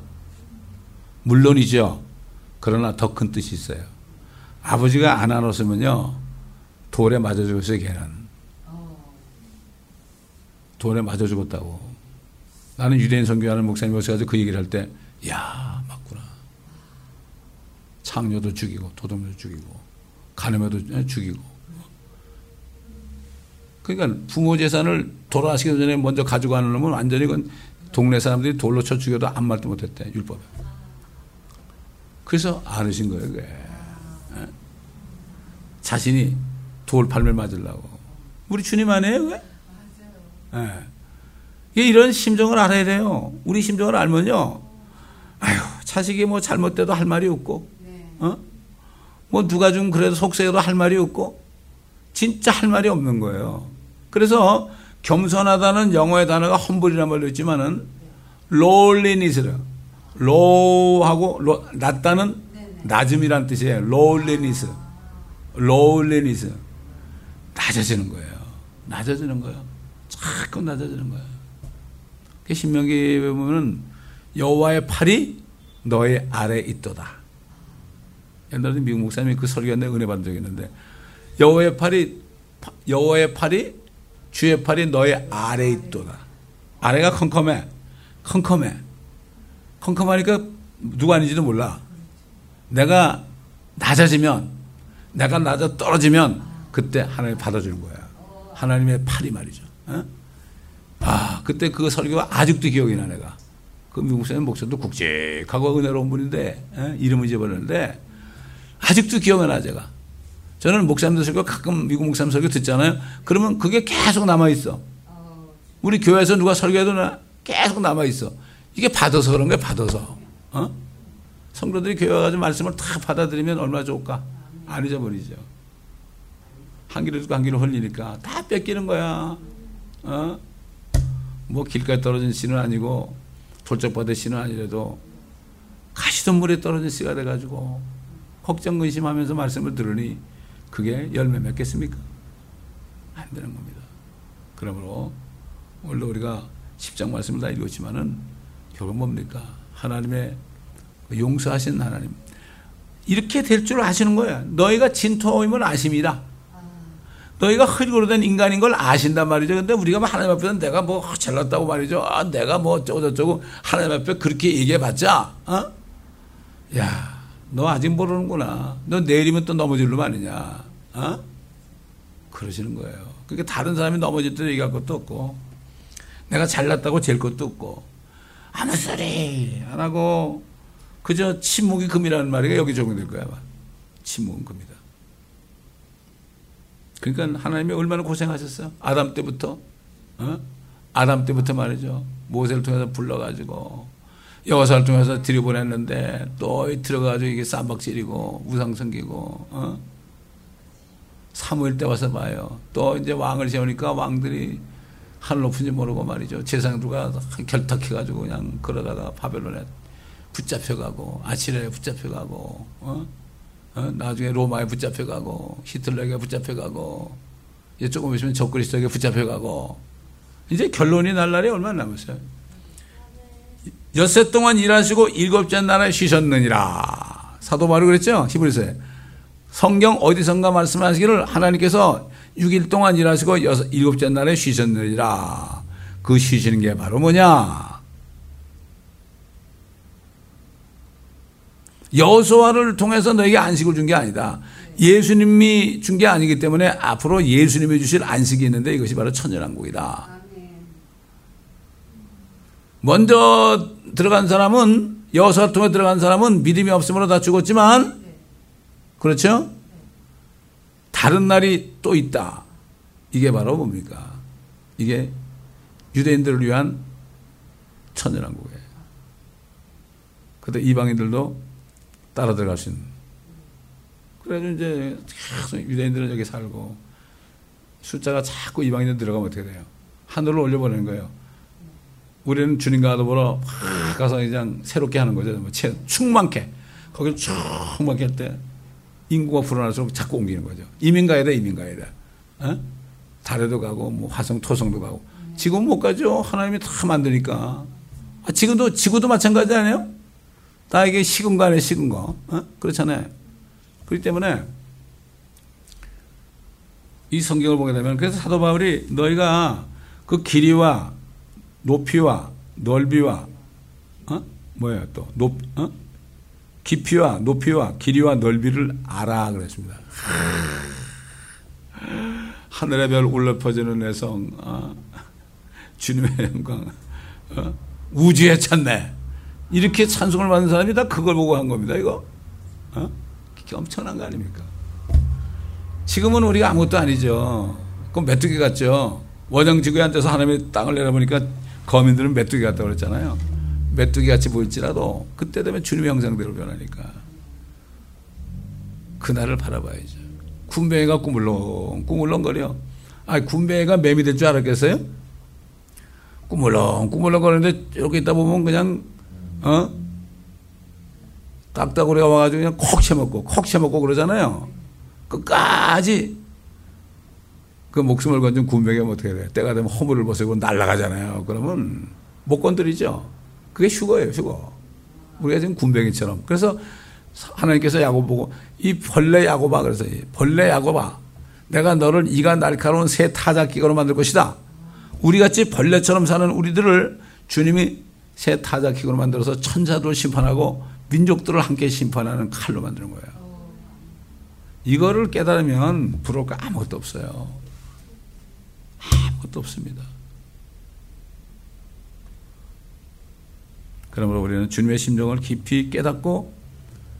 Speaker 1: 물론이죠. 그러나 더 큰 뜻이 있어요. 아버지가 안 안았으면요. 돌에 맞아 죽었어요, 걔는. 돌에 맞아 죽었다고. 나는 유대인 선교하는 목사님 오셔 가지고 그 얘기를 할 때, 야 맞구나. 창녀도 죽이고, 도둑도 죽이고, 가늠해도 죽이고. 그러니까 부모 재산을 돌아가시기 전에 먼저 가져가는 놈은 완전히 그 동네 사람들이 돌로 쳐 죽여도 아무 말도 못했대, 율법에. 그래서 안으신 거예요, 그게. 예? 자신이 돌 팔매 맞으려고. 우리 주님 아니에요, 그게? 예. 이런 심정을 알아야 돼요. 우리 심정을 알면요. 아유, 자식이 뭐 잘못돼도 할 말이 없고, 어? 뭐 누가 좀 그래도 속세해도 할 말이 없고, 진짜 할 말이 없는 거예요. 그래서 겸손하다는 영어의 단어가 험불이라는 말로 있지만은 롤리니스라 로우하고 로, 낮다는 낮음이란 뜻이에요. lowliness. lowliness. 낮아지는 거예요. 낮아지는 거예요. 자꾸 낮아지는 거예요. 그 신명기 보면은 여호와의 팔이 너의 아래 있도다. 옛날에 미국 목사님이 그 설교했는데 은혜 받은 적이 있는데 여호와의 팔이 여호와의 팔이 주의 팔이 너의 아래 있도다. 아래가 컴컴해. 컴컴해. 컴컴하니까 누가 아닌지도 몰라. 내가 낮아지면 내가 낮아 떨어지면 그때 하나님 받아주는 거야. 하나님의 팔이 말이죠. 어? 아 그때 그 설교가 아직도 기억이 나 내가. 그 미국 사람 목사도 굵직하고 은혜로운 분인데 어? 이름을 잊어버렸는데 아직도 기억이 나 제가. 저는 목사님들 설교 가끔 미국 목사님 설교 듣잖아요. 그러면 그게 계속 남아 있어. 우리 교회에서 누가 설교해도 계속 남아 있어. 이게 받아서 그런 거야 받아서. 어? 성도들이 교회 가서 말씀을 다 받아들이면 얼마나 좋을까? 안 잊어버리죠. 한 길을 두고 한 길을 흘리니까 다 뺏기는 거야. 어? 뭐 길가에 떨어진 씨는 아니고 돌적바다 씨는 아니라도 가시던 물에 떨어진 씨가 돼가지고 걱정 근심하면서 말씀을 들으니 그게 열매 맺겠습니까? 안 되는 겁니다. 그러므로 오늘 우리가 10장 말씀을 다 읽었지만은 결국 뭡니까? 하나님의 용서하신 하나님. 이렇게 될 줄 아시는 거야. 너희가 진토임을 아십니다. 너희가 흙으로 된 인간인 걸 아신단 말이죠. 근데 우리가 뭐 하나님 앞에서 내가 뭐 잘났다고 말이죠. 아, 내가 뭐 어쩌고저쩌고 하나님 앞에 그렇게 얘기해봤자, 어? 야, 너 아직 모르는구나. 너 내일이면 또 넘어질 놈 아니냐. 어? 그러시는 거예요. 그러니까 다른 사람이 넘어질 때 얘기할 것도 없고, 내가 잘났다고 잴 것도 없고, 아무 소리 안 하고, 그저 침묵이 금이라는 말이 여기 적용될 거야. 아마. 침묵은 금이다. 그러니까 하나님이 얼마나 고생하셨어요? 아담 때부터. 어? 아담 때부터 말이죠. 모세를 통해서 불러가지고 여호사를 통해서 들여보냈는데 또 들어가지고 이게 쌈박질이고 우상 섬기고 어? 사무엘 때 와서 봐요. 또 이제 왕을 세우니까 왕들이 하늘 높은지 모르고 말이죠. 재상들과 결탁해가지고 그냥 그러다가 바벨론에 붙잡혀가고 아치레에 붙잡혀가고 어? 어? 나중에 로마에 붙잡혀가고 히틀러에게 붙잡혀가고 이제 조금 있으면 적그리스도에게 붙잡혀가고 이제 결론이 날 날이 얼마나 남았어요? 엿새 동안 일하시고 일곱째 날에 쉬셨느니라. 사도 바로 그랬죠? 히브리서에. 성경 어디선가 말씀하시기를 하나님께서 6일 동안 일하시고 여섯, 일곱째 날에 쉬셨느니라. 그 쉬시는 게 바로 뭐냐? 여호수아를 통해서 너에게 안식을 준 게 아니다. 예수님이 준 게 아니기 때문에 앞으로 예수님이 주실 안식이 있는데 이것이 바로 천연왕국이다. 먼저 들어간 사람은 여호수아 통해 들어간 사람은 믿음이 없으므로 다 죽었지만 그렇죠? 다른 날이 또 있다. 이게 바로 뭡니까? 이게 유대인들을 위한 천연왕국이에요. 그때 이방인들도 따라 들어갈 수 있는. 그래서 이제 계속 유대인들은 여기 살고 숫자가 자꾸 이방인들 들어가면 어떻게 돼요? 하늘로 올려보내는 거예요. 우리는 주님과 더불어 확 가서 그냥 새롭게 하는 거죠. 뭐 충만케. 거기를 충만케 할 때 인구가 불어날수록 자꾸 옮기는 거죠. 이민 가야 돼, 이민 가야 돼. 어? 달에도 가고, 뭐 화성, 토성도 가고. 지금 못 가죠. 하나님이 다 만드니까. 아, 지금도, 지구도 마찬가지 아니에요? 다 이게 식은 거 아니에요, 식은 거. 어? 그렇잖아요. 그렇기 때문에 이 성경을 보게 되면 그래서 사도 바울이 너희가 그 길이와 높이와 넓이와 어? 뭐예요 또 높, 어? 깊이와 높이와 길이와 넓이를 알아 그랬습니다. 하늘의 별 울려 퍼지는 내성 어? 주님의 영광 어? 우주에 찾네 이렇게 찬송을 받는 사람이 다 그걸 보고 한 겁니다, 이거. 어? 엄청난 거 아닙니까? 지금은 우리가 아무것도 아니죠. 그럼 메뚜기 같죠. 원형지구에 앉아서 하나님의 땅을 내려보니까 거민들은 메뚜기 같다고 그랬잖아요. 메뚜기 같이 보일지라도 그때 되면 주님의 형상대로 변하니까. 그날을 바라봐야죠. 군뱅이가 꾸물렁, 꾸물렁거려. 아, 군뱅이가 매미 될줄 알았겠어요? 꾸물렁, 꾸물렁 거리는데 이렇게 있다 보면 그냥 어? 딱따구리가 와가지고 그냥 콕 채먹고 콕 채먹고 그러잖아요. 끝까지 그 목숨을 건진 군병이 어떻게 돼? 때가 되면 허물을 벗고 날아가잖아요. 그러면 못 건드리죠. 그게 휴거예요, 휴거. 우리가 지금 군병이처럼. 그래서 하나님께서 야곱 보고 이 벌레 야곱아 그래서 벌레 야곱아 내가 너를 이가 날카로운 새 타작기가로 만들 것이다. 우리 같이 벌레처럼 사는 우리들을 주님이 새 타작기가로 만들어서 천사들을 심판하고 민족들을 함께 심판하는 칼로 만드는 거예요. 이거를 깨달으면 부러울 거 아무것도 없어요. 아무것도 없습니다. 그러므로 우리는 주님의 심정을 깊이 깨닫고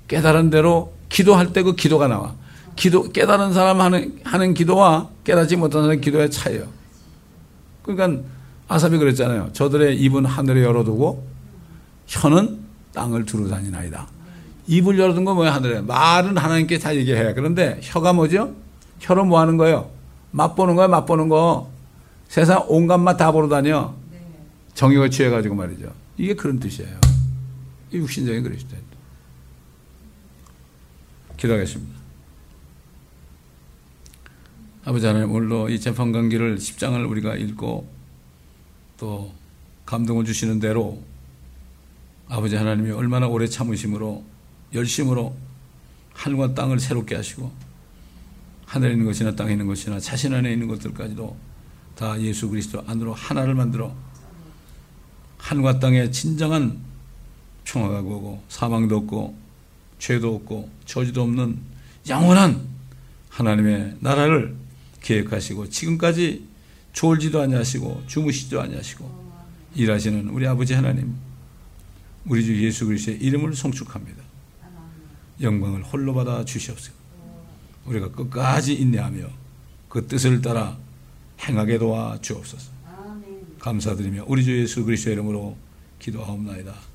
Speaker 1: 깨달은 대로 기도할 때 그 기도가 나와. 기도 깨달은 사람 하는 하는 기도와 깨닫지 못하는 사람 기도의 차이요. 그러니까 아삽이 그랬잖아요. 저들의 입은 하늘에 열어두고 혀는 땅을 두루 다니나이다. 입을 열어둔 건 뭐야 하늘에 말은 하나님께 다 얘기해. 그런데 혀가 뭐죠? 혀로 뭐 하는 거예요? 맛보는 거야 맛보는 거. 세상 온갖 맛 다 보러 다녀. 정욕을 취해가지고 말이죠. 이게 그런 뜻이에요. 이 육신적인 그리스도. 기도하겠습니다. 아버지 하나님 오늘도 이 재판관계를 10장을 우리가 읽고 또 감동을 주시는 대로 아버지 하나님이 얼마나 오래 참으심으로 열심으로 하늘과 땅을 새롭게 하시고 하늘에 있는 것이나 땅에 있는 것이나 자신 안에 있는 것들까지도 다 예수 그리스도 안으로 하나를 만들어 하늘과 땅에 진정한 평화가 오고 사망도 없고 죄도 없고 저주도 없는 영원한 하나님의 나라를 계획하시고 지금까지 졸지도 아니하시고 주무시지도 아니하시고 일하시는 우리 아버지 하나님 우리 주 예수 그리스도의 이름을 송축합니다. 영광을 홀로 받아 주시옵소서. 우리가 끝까지 인내하며 그 뜻을 따라 행하게 도와 주옵소서. 감사드리며 우리 주 예수 그리스도의 이름으로 기도하옵나이다.